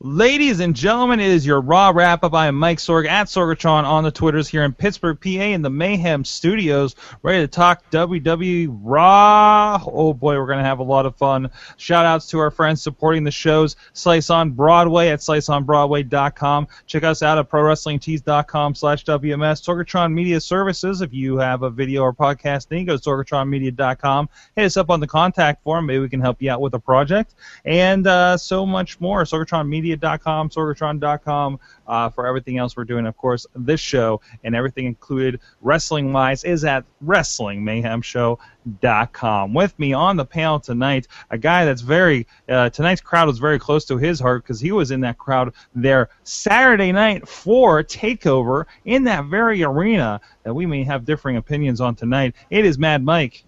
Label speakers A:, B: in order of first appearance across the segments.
A: Ladies and gentlemen, it is your Raw wrap up. I am Mike Sorg at Sorgatron on the Twitters here in Pittsburgh, PA, in the Mayhem Studios, ready to talk WWE Raw. Oh boy, we're going to have a lot of fun. Shout outs to our friends supporting the shows Slice on Broadway at sliceonbroadway.com. Check us out at prowrestlingtees.com slash WMS. Sorgatron Media Services, if you have a video or podcast thing, go to sorgatronmedia.com. Hit us up on the contact form. Maybe we can help you out with a project. And uh, so much more. Sorgatron Media media.com, sorgatron.com uh, for everything else we're doing. Of course, this show and everything included wrestling wise is at WrestlingMayhemShow.com. With me on the panel tonight, a guy that's very, uh, tonight's crowd was very close to his heart because he was in that crowd there Saturday night for TakeOver in that very arena that we may have differing opinions on tonight. It is Mad Mike.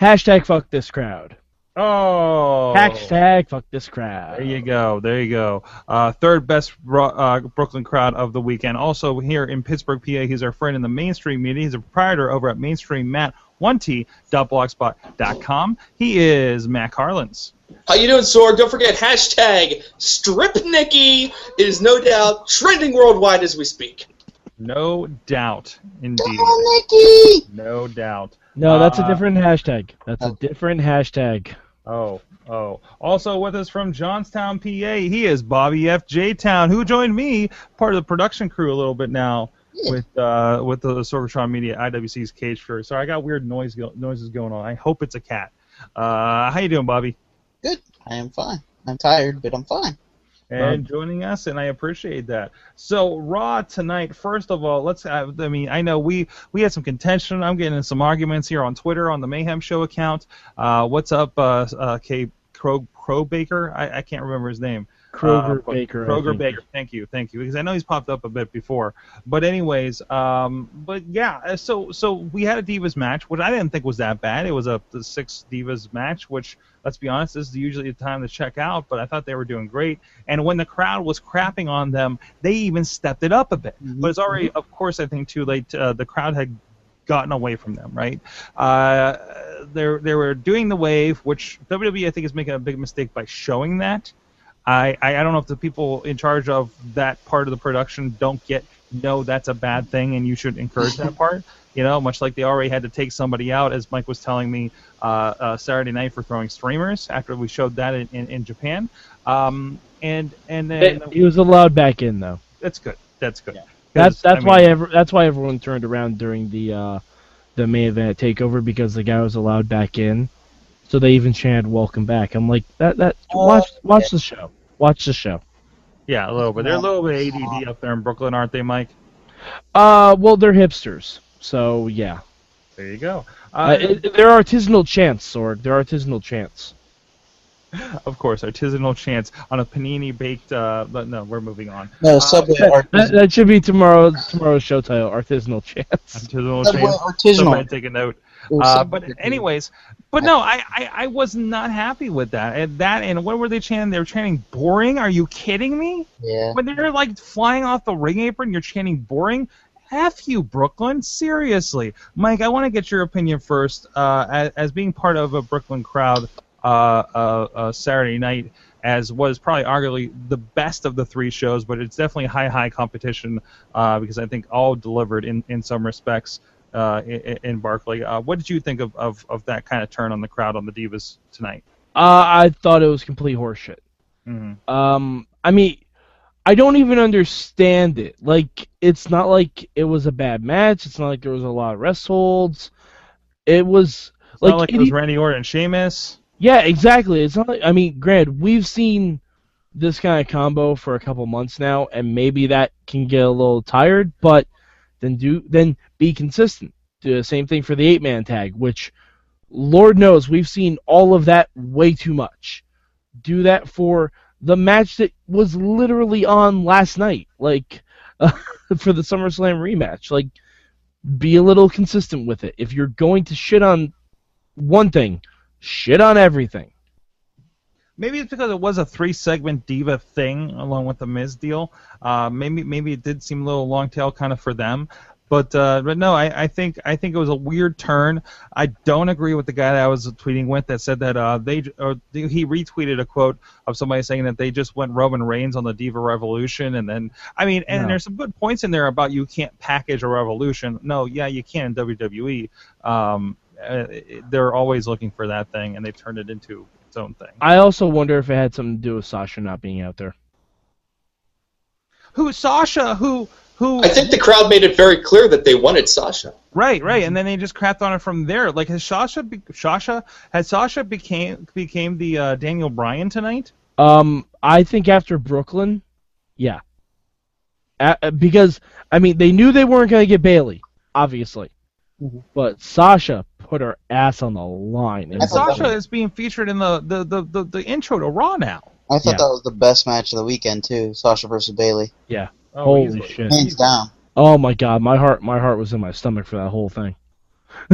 B: Hashtag fuck this crowd.
A: Oh.
B: Hashtag fuck this crowd.
A: There you go. There you go. Uh, third best uh, Brooklyn crowd of the weekend. Also here in Pittsburgh, PA, he's our friend in the mainstream media. He's a proprietor over at Mainstream Matt 1t.blogspot.com. He is Matt Carlins.
C: How you doing, Sorg? Don't forget hashtag Strip Nikki is no doubt trending worldwide as we speak.
A: No doubt, indeed.
C: On, Nikki.
A: No doubt.
B: No, that's a
A: Uh,
B: different hashtag. That's a different hashtag.
A: Oh, oh. Also with us from Johnstown, PA, he is Bobby F. J. Town, who joined me, part of the production crew, a little bit now with uh, with the Sorgatron Media IWC's Cage Fury. Sorry, I got weird noise go- noises going on. I hope it's a cat. Uh, how you doing, Bobby?
D: Good. I am fine. I'm tired, but I'm fine.
A: And joining us, and I appreciate that. So Raw tonight. First of all, let's. Have, I mean, I know we we had some contention. I'm getting in some arguments here on Twitter on the Mayhem Show account. Uh, what's up, uh, uh, K. Crow Baker? I, I can't remember his name.
B: Kroger
A: Uh,
B: Baker.
A: Kroger. Baker. Thank you, thank you. Because I know he's popped up a bit before. But anyways, um, but yeah. uh, So so we had a Divas match, which I didn't think was that bad. It was a the six Divas match, which let's be honest, this is usually the time to check out. But I thought they were doing great. And when the crowd was crapping on them, they even stepped it up a bit. But it's already, of course, I think too late. Uh, the crowd had gotten away from them, right? Uh, they they were doing the wave, which WWE I think is making a big mistake by showing that. I, I I don't know if the people in charge of that part of the production don't get know that's a bad thing and you should encourage that part. You know, much like they already had to take somebody out, as Mike was telling me uh, uh, Saturday night for throwing streamers after we showed that in, in, in Japan. Um, and and then
B: He was allowed back in though.
A: that's good. That's good.
B: That's
A: 'Cause,
B: that's
A: I
B: why
A: mean,
B: ever that's why everyone turned around during the uh, the main event takeover because the guy was allowed back in. So they even chanted "Welcome back." I'm like that that
D: Oh,
B: watch watch the show. Watch the show.
A: yeah, a little bit. They're a little bit ADD up there in Brooklyn, aren't they, Mike?
B: Uh, well they're hipsters, so yeah.
A: There you go.
B: Uh,
A: Uh,
B: it, they're artisanal chants, Sorg. They're artisanal chants.
A: of course, artisanal chance on a panini baked. Uh, but no, we're moving on.
D: No, Subway
B: That,
D: artisanal.
B: that should be tomorrow tomorrow's show title: artisanal chants.
A: Artisanal
D: Subway
A: chance. Somebody
D: artisanal.
A: take a note. Uh, but anyways, but no, I, I, I was not happy with that. And that and what were they chanting? They were chanting boring. Are you kidding me?
D: Yeah.
A: When they're like flying off the ring apron, you're chanting boring. F you, Brooklyn. Seriously, Mike. I want to get your opinion first. Uh, as, as being part of a Brooklyn crowd, uh, uh, uh, Saturday night, as was probably arguably the best of the three shows, but it's definitely high, high competition uh, because I think all delivered in, in some respects uh, in, in Barclay. Uh, what did you think of, of, of that kind of turn on the crowd on the Divas tonight?
B: Uh, I thought it was complete horseshit.
A: Mm-hmm.
B: Um, I mean, I don't even understand it. Like, it's not like it was a bad match. It's not like there was a lot of rest holds. It was
A: It's
B: like,
A: not like
B: it
A: it was Randy Orton and Sheamus.
B: yeah, exactly. It's not like I mean, granted, we've seen this kind of combo for a couple months now, and maybe that can get a little tired. But then do then be consistent. Do the same thing for the eight man tag, which Lord knows we've seen all of that way too much. Do that for the match that was literally on last night, like for the SummerSlam rematch. Like, be a little consistent with it. If you're going to shit on one thing, shit on everything.
A: Maybe it's because it was a three-segment diva thing along with the Miz deal. Uh, maybe maybe it did seem a little long tail kind of for them. But uh, but no, I, I think I think it was a weird turn. I don't agree with the guy that I was tweeting with that said that uh, they or he retweeted a quote of somebody saying that they just went Roman Reigns on the Diva Revolution, and then I mean, and
B: No.
A: there's some good points in there about you can't package a revolution. No, yeah, you can in WWE. Um, uh, they're always looking for that thing, and they've turned it into its own thing.
B: I also wonder if it had something to do with Sasha not being out there.
A: Who Sasha? Who who?
C: I think the crowd made it very clear that they wanted Sasha.
A: Right, right, and then they just crapped on it from there. Like has Sasha, be, Sasha, has Sasha became became the uh, Daniel Bryan tonight?
B: Um, I think after Brooklyn, yeah. A- because I mean, they knew they weren't going to get Bayley, obviously,
D: Mhm.
B: but Sasha put her ass on the line.
A: And
D: I thought
A: Sasha is being featured in the the, the, the, the intro to Raw now.
D: I thought
B: Yeah.
D: that was the best match of the weekend too. Sasha versus Bayley,
A: Oh,
B: Holy
A: easily.
B: shit!
D: hands down.
B: Oh my god, my heart, my heart was in my stomach for that whole thing.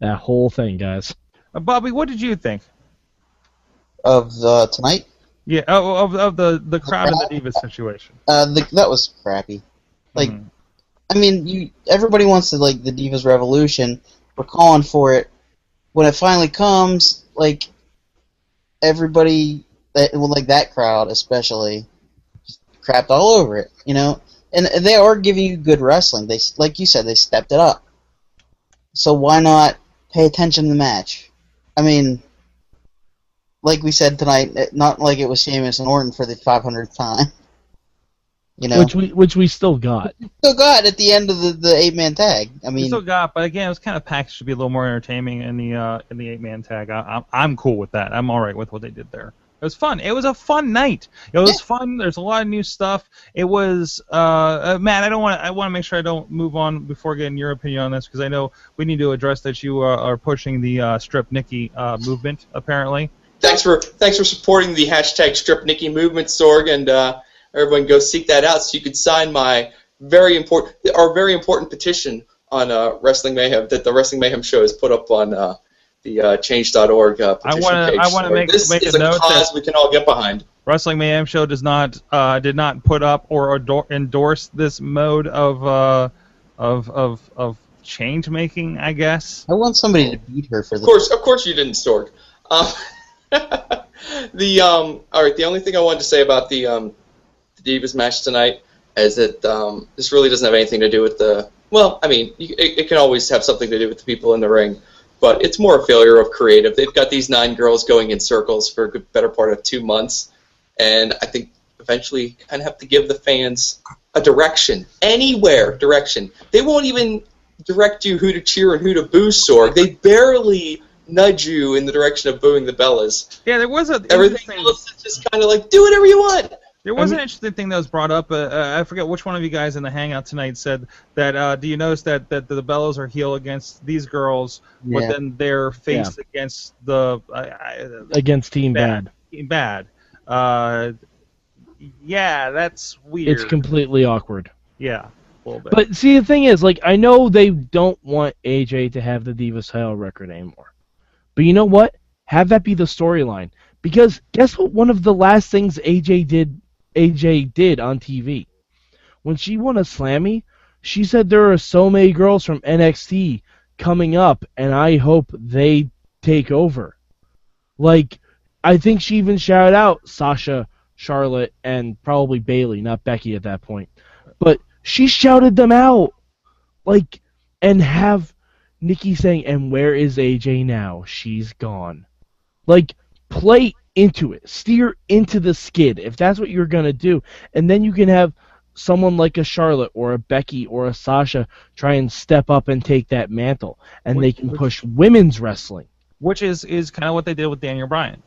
B: that whole thing, guys.
A: Uh, Bobby, what did you think?
D: Of uh, tonight,
A: Yeah, oh, of of the the crowd and the Divas situation.
D: uh, the, that was crappy. Like,
A: Mhm.
D: I mean, you everybody wants to like the Divas Revolution. We're calling for it. When it finally comes, like everybody that well, like that crowd especially, crapped all over it. You know, and they are giving you good wrestling. They like you said, they stepped it up. So why not pay attention to the match? I mean, like we said tonight, not like it was Sheamus and Orton for the 500th time. You know,
B: Which we, which we still got.
D: still got at the end of the, the eight man tag. I
A: We
D: mean,
A: still got, but again, it was kind of packaged to be a little more entertaining in the uh, in the eight man tag. I, I'm I'm cool with that. I'm all right with what they did there. It was fun. It was a fun night. It was fun. There's a lot of new stuff. It was uh, uh Matt. I don't want. I want to make sure I don't move on before getting your opinion on this because I know we need to address that you uh, are pushing the uh, strip Nikki uh, movement apparently.
C: Thanks for thanks for supporting the hashtag Strip Nikki movement, Sorg, and uh, everyone go seek that out so you could sign my very important our very important petition on uh, Wrestling Mayhem that the Wrestling Mayhem show has put up on uh, the uh, Change.org uh,
A: I wanna-
C: page.
A: I wanna
C: So
A: make-
C: this
A: make
C: is
A: a
C: a,
A: note
C: cause
A: that-
C: we can all get behind.
A: Wrestling Mayhem Show does not uh, did not put up or ador- endorse this mode of uh, of of of change making. I guess.
D: I want somebody to beat her for
C: Of
D: the.
C: course, of course, you didn't, Stork. Um, the um, all right. The only thing I wanted to say about the um, the Divas match tonight is that um, this really doesn't have anything to do with the. Well, I mean, it, it can always have something to do with the people in the ring, but it's more a failure of creative. They've got these nine girls going in circles for a good better part of two months, and I think eventually kind of have to give the fans a direction, anywhere direction. They won't even direct you who to cheer and who to boo, Sorg. They barely nudge you in the direction of booing the Bellas.
A: Yeah, there was a
C: Everything else is just kind of like, do whatever you want.
A: There was
B: I
A: an interesting thing that was brought up. Uh, uh, I forget which one of you guys in the hangout tonight said that. Uh, do you notice that that the Bellas are heel against these girls, but then they're face against the uh,
B: against Team
A: Bad.
B: Bad.
A: bad? Uh, yeah, that's weird.
B: It's completely awkward.
A: yeah, a little bit.
B: But see, the thing is, like, I know they don't want AJ to have the Divas title record anymore. But you know what? Have that be the storyline. Because guess what? One of the last things AJ did, AJ did on TV, when she won a Slammy, she said there are so many girls from NXT coming up, and I hope they take over. Like, I think she even shouted out Sasha, Charlotte, and probably Bayley, not Becky at that point. But she shouted them out, like, and have Nikki saying, "And where is AJ now? She's gone." Like, play into it, steer into the skid if that's what you're gonna do, and then you can have someone like a Charlotte or a Becky or a Sasha try and step up and take that mantle, and they
A: Which-
B: can
A: which-
B: push women's wrestling.
A: which is is kind of what they did with Daniel Bryan.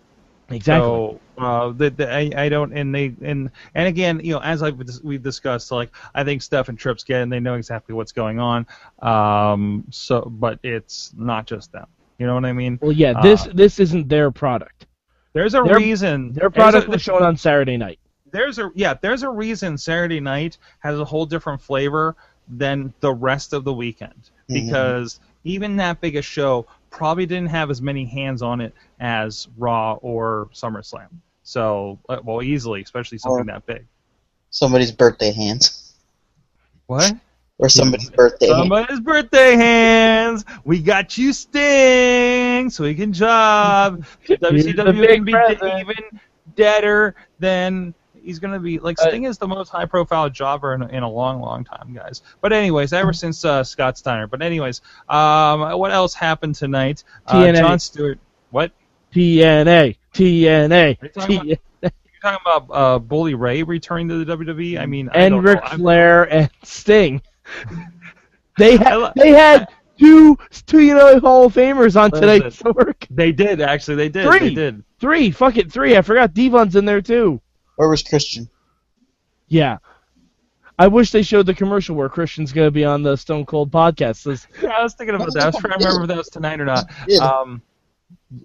B: Exactly.
A: So uh, the, the, I, I don't and they and and again you know as I've we've discussed like I think Steph and Trips get and they know exactly what's going on. Um, so but it's not just them. You know what I mean?
B: well, yeah, this
A: uh,
B: this isn't their product.
A: There's a
B: Their-
A: reason
B: Their product
A: a-
B: was shown on Saturday night.
A: there's a yeah there's a reason Saturday night has a whole different flavor than the rest of the weekend
D: Mhm.
A: because even that big a show probably didn't have as many hands on it as Raw or SummerSlam. So uh, well easily, especially something
D: Or-
A: that big.
D: Somebody's birthday hands.
A: What?
D: or somebody's birthday. hand.
A: Somebody's birthday hands. We got you, Sting, so he can job. WCW can be
B: present.
A: even deader than he's gonna be. Like
B: Uh,
A: Sting is the most high-profile jobber in, in a long, long time, guys. But anyways, ever since uh, Scott Steiner. But anyways, um, what else happened tonight? Uh,
B: TNA.
A: Jon Stewart. What?
B: TNA, TNA,
A: Are you talking
B: TNA,
A: You're talking about uh, Bully Ray returning to the WWE? I mean, I
B: and
A: don't
B: Ric Flair and Sting. They had they had two two you know Hall of Famers on today's
A: Listen.
B: work.
A: They did actually. They did.
B: Three.
A: They did.
B: Three, fuck it, three. I forgot Devon's in there too.
D: Where was Christian?
B: Yeah. I wish they showed the commercial where Christian's gonna be on the Stone Cold podcast. This-
A: Yeah, I was thinking about that. I was trying to remember if that was tonight or not.
D: Yeah.
A: Um,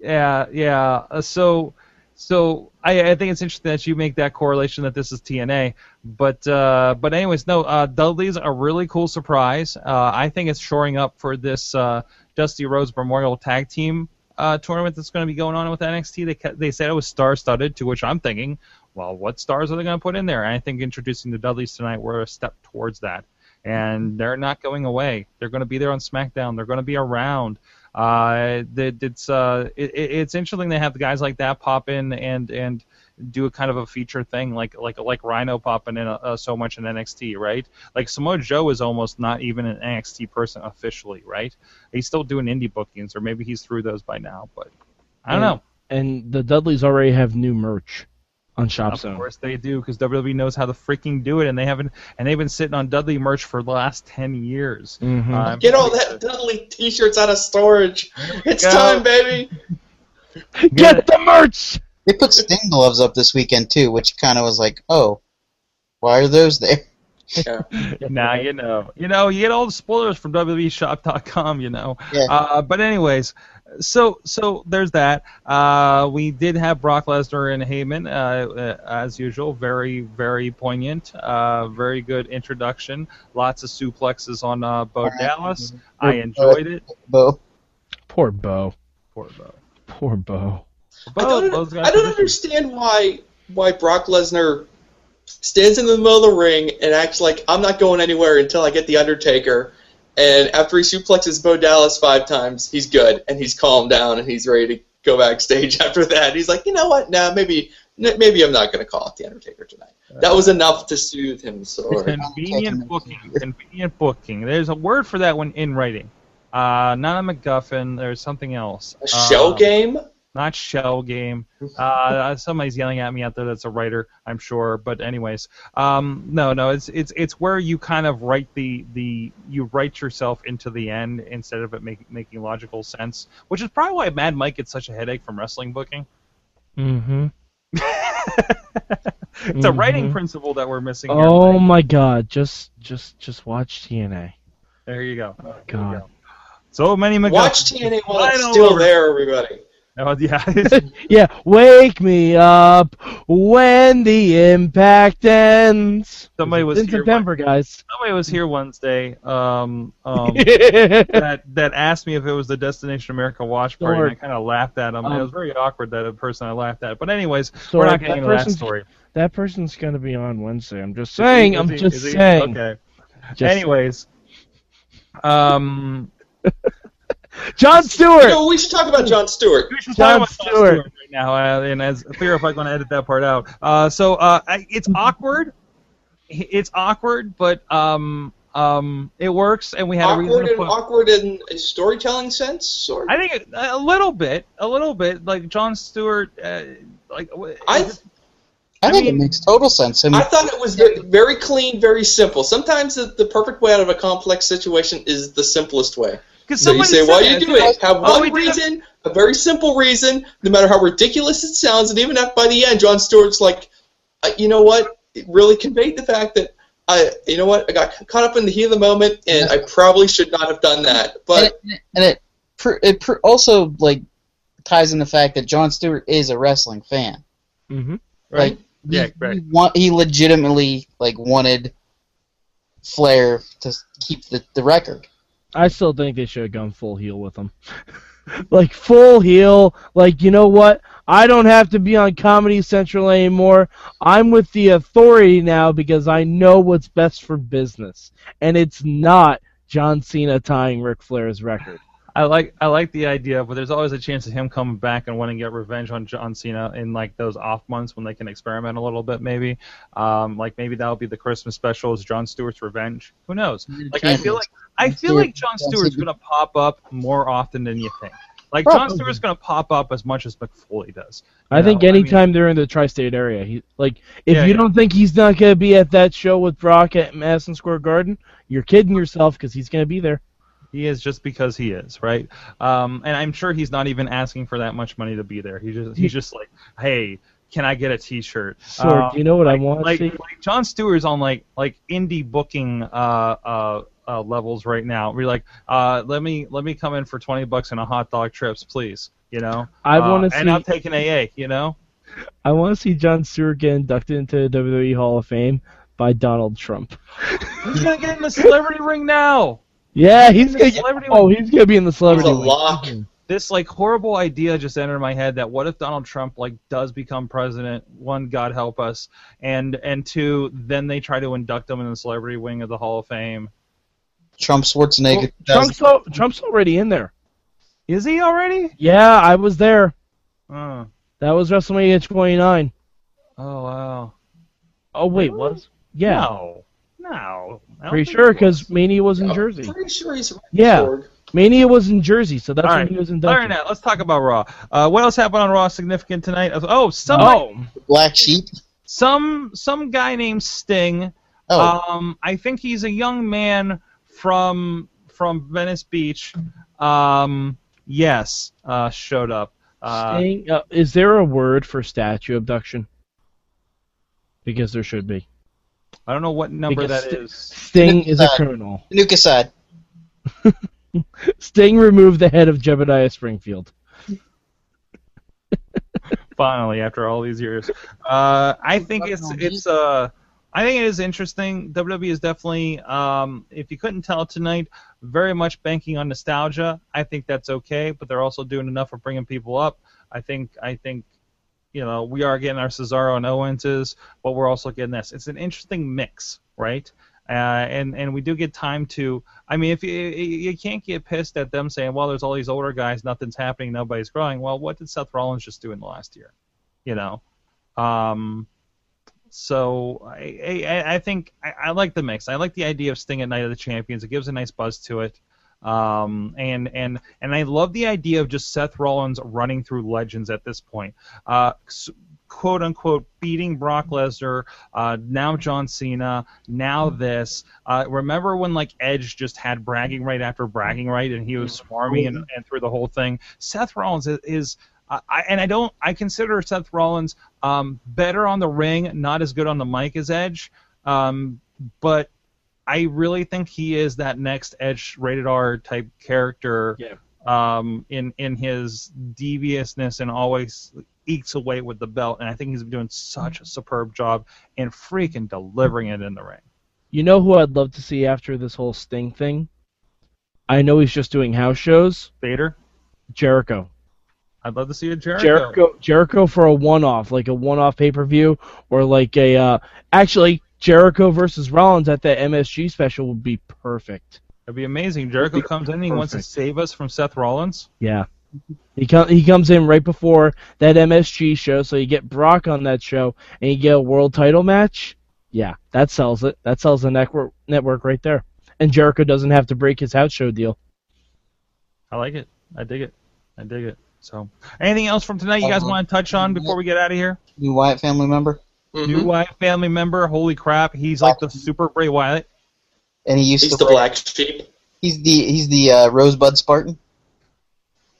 A: yeah, yeah. Uh, so, so I, I think it's interesting that you make that correlation that this is TNA. But, uh, but anyways, no. Uh, Dudley's a really cool surprise. Uh, I think it's shoring up for this uh, Dusty Rhodes Memorial Tag Team uh, tournament that's going to be going on with NXT. They they said it was star-studded, to which I'm thinking, well, what stars are they going to put in there? And I think introducing the Dudleys tonight were a step towards that. And they're not going away. They're going to be there on SmackDown. They're going to be around. Uh, that it's uh, it, it- it's interesting to have guys like that pop in and and do a kind of a feature thing like like like Rhino popping in uh, so much in NXT, right? Like Samoa Joe is almost not even an NXT person officially, right? He's still doing indie bookings, or maybe he's through those by now, but I don't
B: Mm.
A: know.
B: and the Dudleys already have new merch on Shop
A: Of
B: Zone.
A: course they do, because WWE knows how to freaking do it, and they haven't and they've been sitting on Dudley merch for the last ten years.
B: Mhm.
A: Um,
C: Get all that Dudley T-shirts out of storage. It's
A: go.
C: time, baby.
B: Get the merch.
D: They put Sting gloves up this weekend too, which kind of was like, oh, why are those there?
C: Yeah.
A: now you know. You know, you get all the spoilers from WWEshop.com, you know.
D: Yeah.
A: Uh, but anyways, so so there's that. Uh, we did have Brock Lesnar and Heyman, uh, uh, as usual. Very very poignant. Uh, very good introduction. Lots of suplexes on uh, Bo
D: Alright.
A: Dallas. I enjoyed it.
D: Bo.
B: Poor Bo.
A: Poor Bo.
B: Poor Bo.
C: I
A: Bo-
C: don't,
A: Bo's
C: I don't understand why why Brock Lesnar stands in the middle of the ring and acts like I'm not going anywhere until I get the Undertaker. And after he suplexes Bo Dallas five times, he's good and he's calmed down and he's ready to go backstage after that. He's like, you know what? Nah, maybe n- maybe I'm not going to call it the Undertaker tonight. That was enough to soothe him. So
A: Convenient booking. Convenient booking. There's a word for that one in writing. Uh, not a MacGuffin. There's something else.
C: a shell
A: Uh,
C: game.
A: Not shell game. Uh, somebody's yelling at me out there. That's a writer, I'm sure. But anyways, um, no, no, it's it's it's where you kind of write the the you write yourself into the end instead of it make, making logical sense, which is probably why Mad Mike gets such a headache from wrestling booking.
B: Mm-hmm.
A: it's a writing
B: Mhm.
A: principle that we're missing here.
B: Oh
A: Mike.
B: my God! Just just just watch TNA.
A: There you go. There you
B: God.
A: go. So many MacGuffins.
C: Watch TNA while it's still
A: over.
C: there, everybody.
A: Oh, yeah.
B: Yeah, wake me up when the impact ends.
A: Somebody was
B: in September, guys.
A: Somebody was here Wednesday. Um, um, that that asked me if it was the Destination America watch party, and I kind of laughed at him. it
B: Um,
A: was very awkward that a person I laughed at. But anyways,
B: Sorg,
A: we're not
B: that
A: getting into that story.
B: that person's gonna be on Wednesday. I'm just saying.
A: Is
B: I'm
A: he-
B: just
A: he?
B: saying.
A: Okay.
B: Just-
A: Anyways, um,
B: Jon Stewart.
C: No, we should talk about Jon Stewart.
A: we should
B: John
A: talk about Jon
B: Stewart.
A: right now, uh, and as clear if I'm going to edit that part out. Uh, so uh, it's awkward. It's awkward, but um, um, it works, and we had a reason
C: Awkward
A: to
C: and
A: put.
C: awkward in a storytelling sense, or
A: I think a little bit, a little bit, like Jon Stewart, uh, like w-
C: I
D: I,
A: I
D: think
A: mean-
D: it makes total sense. I mean,
C: I thought it was very, very clean, very simple. Sometimes the, the perfect way out of a complex situation is the simplest way.
A: Because
C: So you
A: somebody
C: say, why
A: said
C: you
A: that.
C: do it? Have
A: Oh, we
C: one
A: did it.
C: reason, a very simple reason, no matter how ridiculous it sounds, and even if by the end, Jon Stewart's like, uh, you know what? It really conveyed the fact that I, you know what? I got caught up in the heat of the moment, and I probably should not have done that.
D: and
C: But
D: it, and it, pr- it pr- also like ties in the fact that Jon Stewart is a wrestling fan.
B: Mm-hmm.
A: Right?
D: Like,
A: Yeah,
D: he,
A: right.
D: he, want, he legitimately like wanted Flair to keep the, the record.
B: I still think they should have gone full heel with him. like full heel. Like you know what? I don't have to be on Comedy Central anymore. I'm with the authority now because I know what's best for business. And it's not John Cena tying Ric Flair's record.
A: I like I like the idea, but there's always a chance of him coming back and wanting to get revenge on John Cena in like those off months when they can experiment a little bit, maybe. Um, like maybe that'll be the Christmas special is Jon Stewart's revenge. Who knows? Like I feel like I feel like Jon Stewart's gonna pop up more often than you think. Like
D: Jon
A: Stewart's gonna pop up as much as Mick Foley does.
B: I
A: You
B: think
A: know, I mean-
B: anytime they're in the tri-state area, he like if
A: Yeah,
B: you
A: yeah.
B: don't think he's not gonna be at that show with Brock at Madison Square Garden, you're kidding yourself because he's gonna be there.
A: He is just because he is, right? Um, and I'm sure he's not even asking for that much money to be there. He just he's just like, hey, can I get a T-shirt?
B: Sorg,
A: Um,
B: do you know what I
A: like,
B: want to
A: like,
B: see?
A: like Jon Stewart's on like like indie booking uh, uh, uh, levels right now. We're like, uh, let me let me come in for twenty bucks and a hot dog trips, please. You know,
B: I
A: Uh,
B: want to
A: and
B: see.
A: I'm taking AA. You know,
B: I want to see Jon Stewart get inducted into the WWE Hall of Fame by Donald Trump.
A: who's gonna get in the celebrity ring now?
B: Yeah, he's gonna. Get,
A: Celebrity
B: oh, he's gonna be in the celebrity.
C: He's a
B: League.
C: lock.
A: this like horrible idea just entered my head that what if Donald Trump like does become president? One, God help us, and and two, then they try to induct him in the celebrity wing of the Hall of Fame.
D: Trump Schwarzenegger.
B: Well, Trump's, al- Trump's already in there.
A: Is he already?
B: Yeah, I was there.
A: Oh,
B: That was WrestleMania 29.
A: oh wow.
B: Oh wait,
A: Really?
B: was? Yeah,
A: No, no. I don't
B: pretty sure because Mania was in
C: I'm
B: Jersey.
C: pretty sure he's right,
B: Yeah.
C: Sorg.
B: Mania was in Jersey, so that's
A: All
B: when he was
A: All
B: inducted.
A: right, now let's talk about Raw. Uh, what else happened on Raw significant tonight? Oh, some
B: Oh,
D: Black Sheep.
A: some some guy named Sting.
D: Oh,
A: Um, I think he's a young man from from Venice Beach. Um, yes, uh, showed up. Uh,
B: Sting, uh, is there a word for statue abduction? Because there should be.
A: I don't know what number
B: Because
A: that
B: Sti-
A: is.
B: Sting is a criminal.
D: Nuka side.
B: Sting removed the head of Jebediah Springfield.
A: Finally, after all these years, uh, I think it's it's uh, I think it is interesting. WWE is definitely, um, if you couldn't tell tonight, very much banking on nostalgia. I think that's okay, but they're also doing enough of bringing people up. I think I think you know we are getting our Cesaro and Owenses, but we're also getting this. It's an interesting mix, right? Uh, and and we do get time to. I mean, if you you can't get pissed at them saying, "Well, there's all these older guys, nothing's happening, nobody's growing." Well, what did Seth Rollins just do in the last year? You know, um, so I I, I think I, I like the mix. I like the idea of Sting at Night of the Champions. It gives a nice buzz to it. Um, and and and I love the idea of just Seth Rollins running through legends at this point. Uh, quote unquote beating Brock Lesnar, uh, now John Cena, now this. Uh, remember when like Edge just had bragging right after bragging right, and he was swarmy and, and through the whole thing. Seth Rollins is. is uh, I, and I don't. I consider Seth Rollins um, better on the ring, not as good on the mic as Edge, um, but I really think he is that next Edge rated R type character.
B: Yeah.
A: Um, in in his deviousness and always ekes away with the belt, and I think he's been doing such a superb job and freaking delivering it in the ring.
B: You know who I'd love to see after this whole Sting thing? I know he's just doing house shows.
A: Vader,
B: Jericho.
A: I'd love to see a Jericho.
B: Jericho Jericho for a one-off, like a one-off pay-per-view, or like a uh, actually Jericho versus Rollins at that MSG special would be perfect.
A: It'd be amazing. Jericho comes in, and he wants to save us from Seth Rollins.
B: Yeah. He com- he comes in right before that MSG show, so you get Brock on that show, and you get a world title match. Yeah, that sells it. That sells the network network right there. And Jericho doesn't have to break his house show deal.
A: I like it. I dig it. I dig it. So, anything else from tonight you guys
D: Uh-huh.
A: want to touch on before we get out of here?
D: New Wyatt family member.
C: Mhm.
A: New Wyatt family member. Holy crap, he's like the super Bray Wyatt.
D: And he used
C: He's
D: to
C: the
D: play-
C: black sheep.
D: He's the he's the uh, Rosebud Spartan.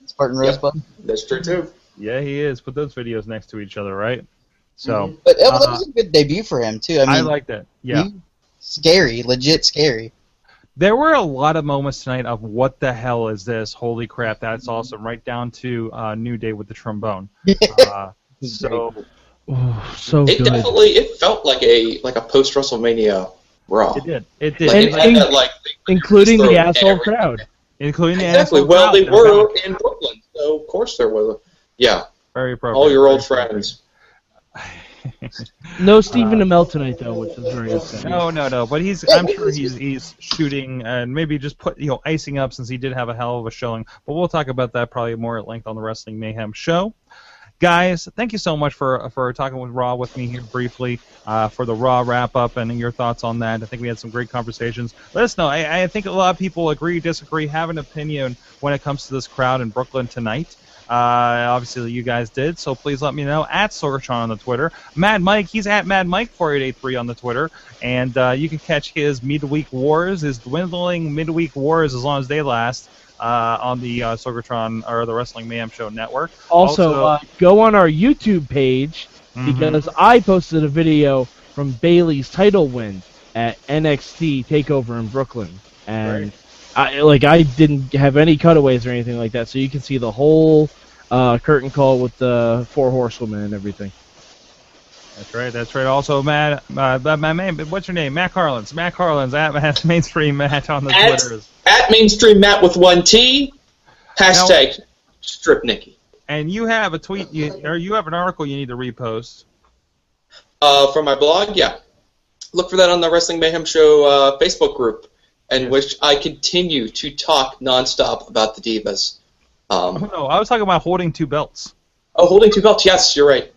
D: Spartan
C: Yep.
D: Rosebud.
C: That's true too.
A: Yeah, he is. Put those videos next to each other, right? So
D: But uh, that
A: Uh,
D: was a good debut for him too. I
A: I,
D: mean,
A: like that. Yeah.
D: he- scary, legit scary.
A: There were a lot of moments tonight of what the hell is this? Holy crap, that's awesome! Right down to uh, New Day with the trombone. Uh, so
B: Oh, so
C: It
B: good.
C: definitely it felt like a like a post WrestleMania Raw.
A: it did. It did.
C: Like,
B: And-
C: it had that, like
B: Including the asshole
C: everything.
B: crowd.
A: including the asshole
C: Well,
A: crowd.
C: Well,
A: They're
C: were
A: back.
C: in Brooklyn, so of course there was. A, yeah.
A: Very appropriate.
C: All your old friends.
B: No Stephen Amell tonight though, which is very upsetting.
A: No, no, no. But he's. I'm sure he's he's shooting and maybe just put you know icing up since he did have a hell of a showing. But we'll talk about that probably more at length on the Wrestling Mayhem show. Guys, thank you so much for for talking with Raw with me here briefly uh, for the Raw wrap up and your thoughts on that. I think we had some great conversations. Let us know. I, I think a lot of people agree, disagree, have an opinion when it comes to this crowd in Brooklyn tonight. Uh, obviously, you guys did, so please let me know at Sorgatron on the Twitter. Mad Mike, he's at Mad Mike 4883 on the Twitter, and uh, you can catch his midweek wars, his dwindling midweek wars, as long as they last, uh, on the uh, Sorgatron or the Wrestling Mayhem Show network.
B: Also,
A: Also-
B: uh, go on our YouTube page
A: Mhm.
B: because I posted a video from Bayley's title win at NXT Takeover in Brooklyn, and I like I didn't have any cutaways or anything like that, so you can see the whole uh, curtain call with the four horsewomen and everything.
A: That's right. That's right. Also, Matt, uh, my man, what's your name? Matt Carlins. Matt Carlins at Mainstream Matt on the
C: At-
A: Twitters.
C: At mainstream Matt with one T. Hashtag strip Nikki.
A: And you have a tweet, you, or you have an article you need to repost.
C: Uh, from my blog, yeah. Look for that on the Wrestling Mayhem Show uh, Facebook group, in
A: Yes.
C: which I continue to talk nonstop about the divas.
A: Oh,
C: Um,
A: no, I was talking about holding two belts.
C: oh, holding two belts. Yes, you're right.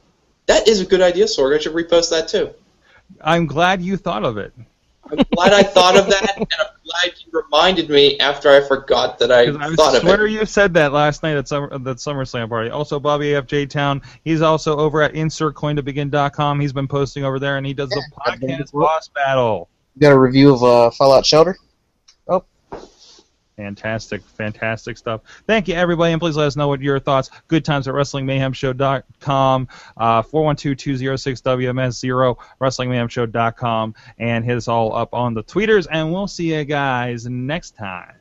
C: That is a good idea, Sorg. I should repost that too.
A: I'm glad you thought of it.
C: I'm glad I thought of that, and I'm glad you reminded me after I forgot that I
A: Because I
C: thought of
A: swear
C: it.
A: you said that last night at Summer that SummerSlam party. Also, Bobby FJ Town. He's also over at InsertCoinToBegin.com. He's been posting over there, and he does the
D: Yeah, I've
A: podcast boss battle.
D: You got a review of uh, Fallout Shelter?
A: Fantastic, fantastic stuff. Thank you, everybody, and please let us know what your thoughts. Good times at WrestlingMayhemShow.com, uh, 412-206-WMS0, WrestlingMayhemShow.com, and hit us all up on the tweeters, and we'll see you guys next time.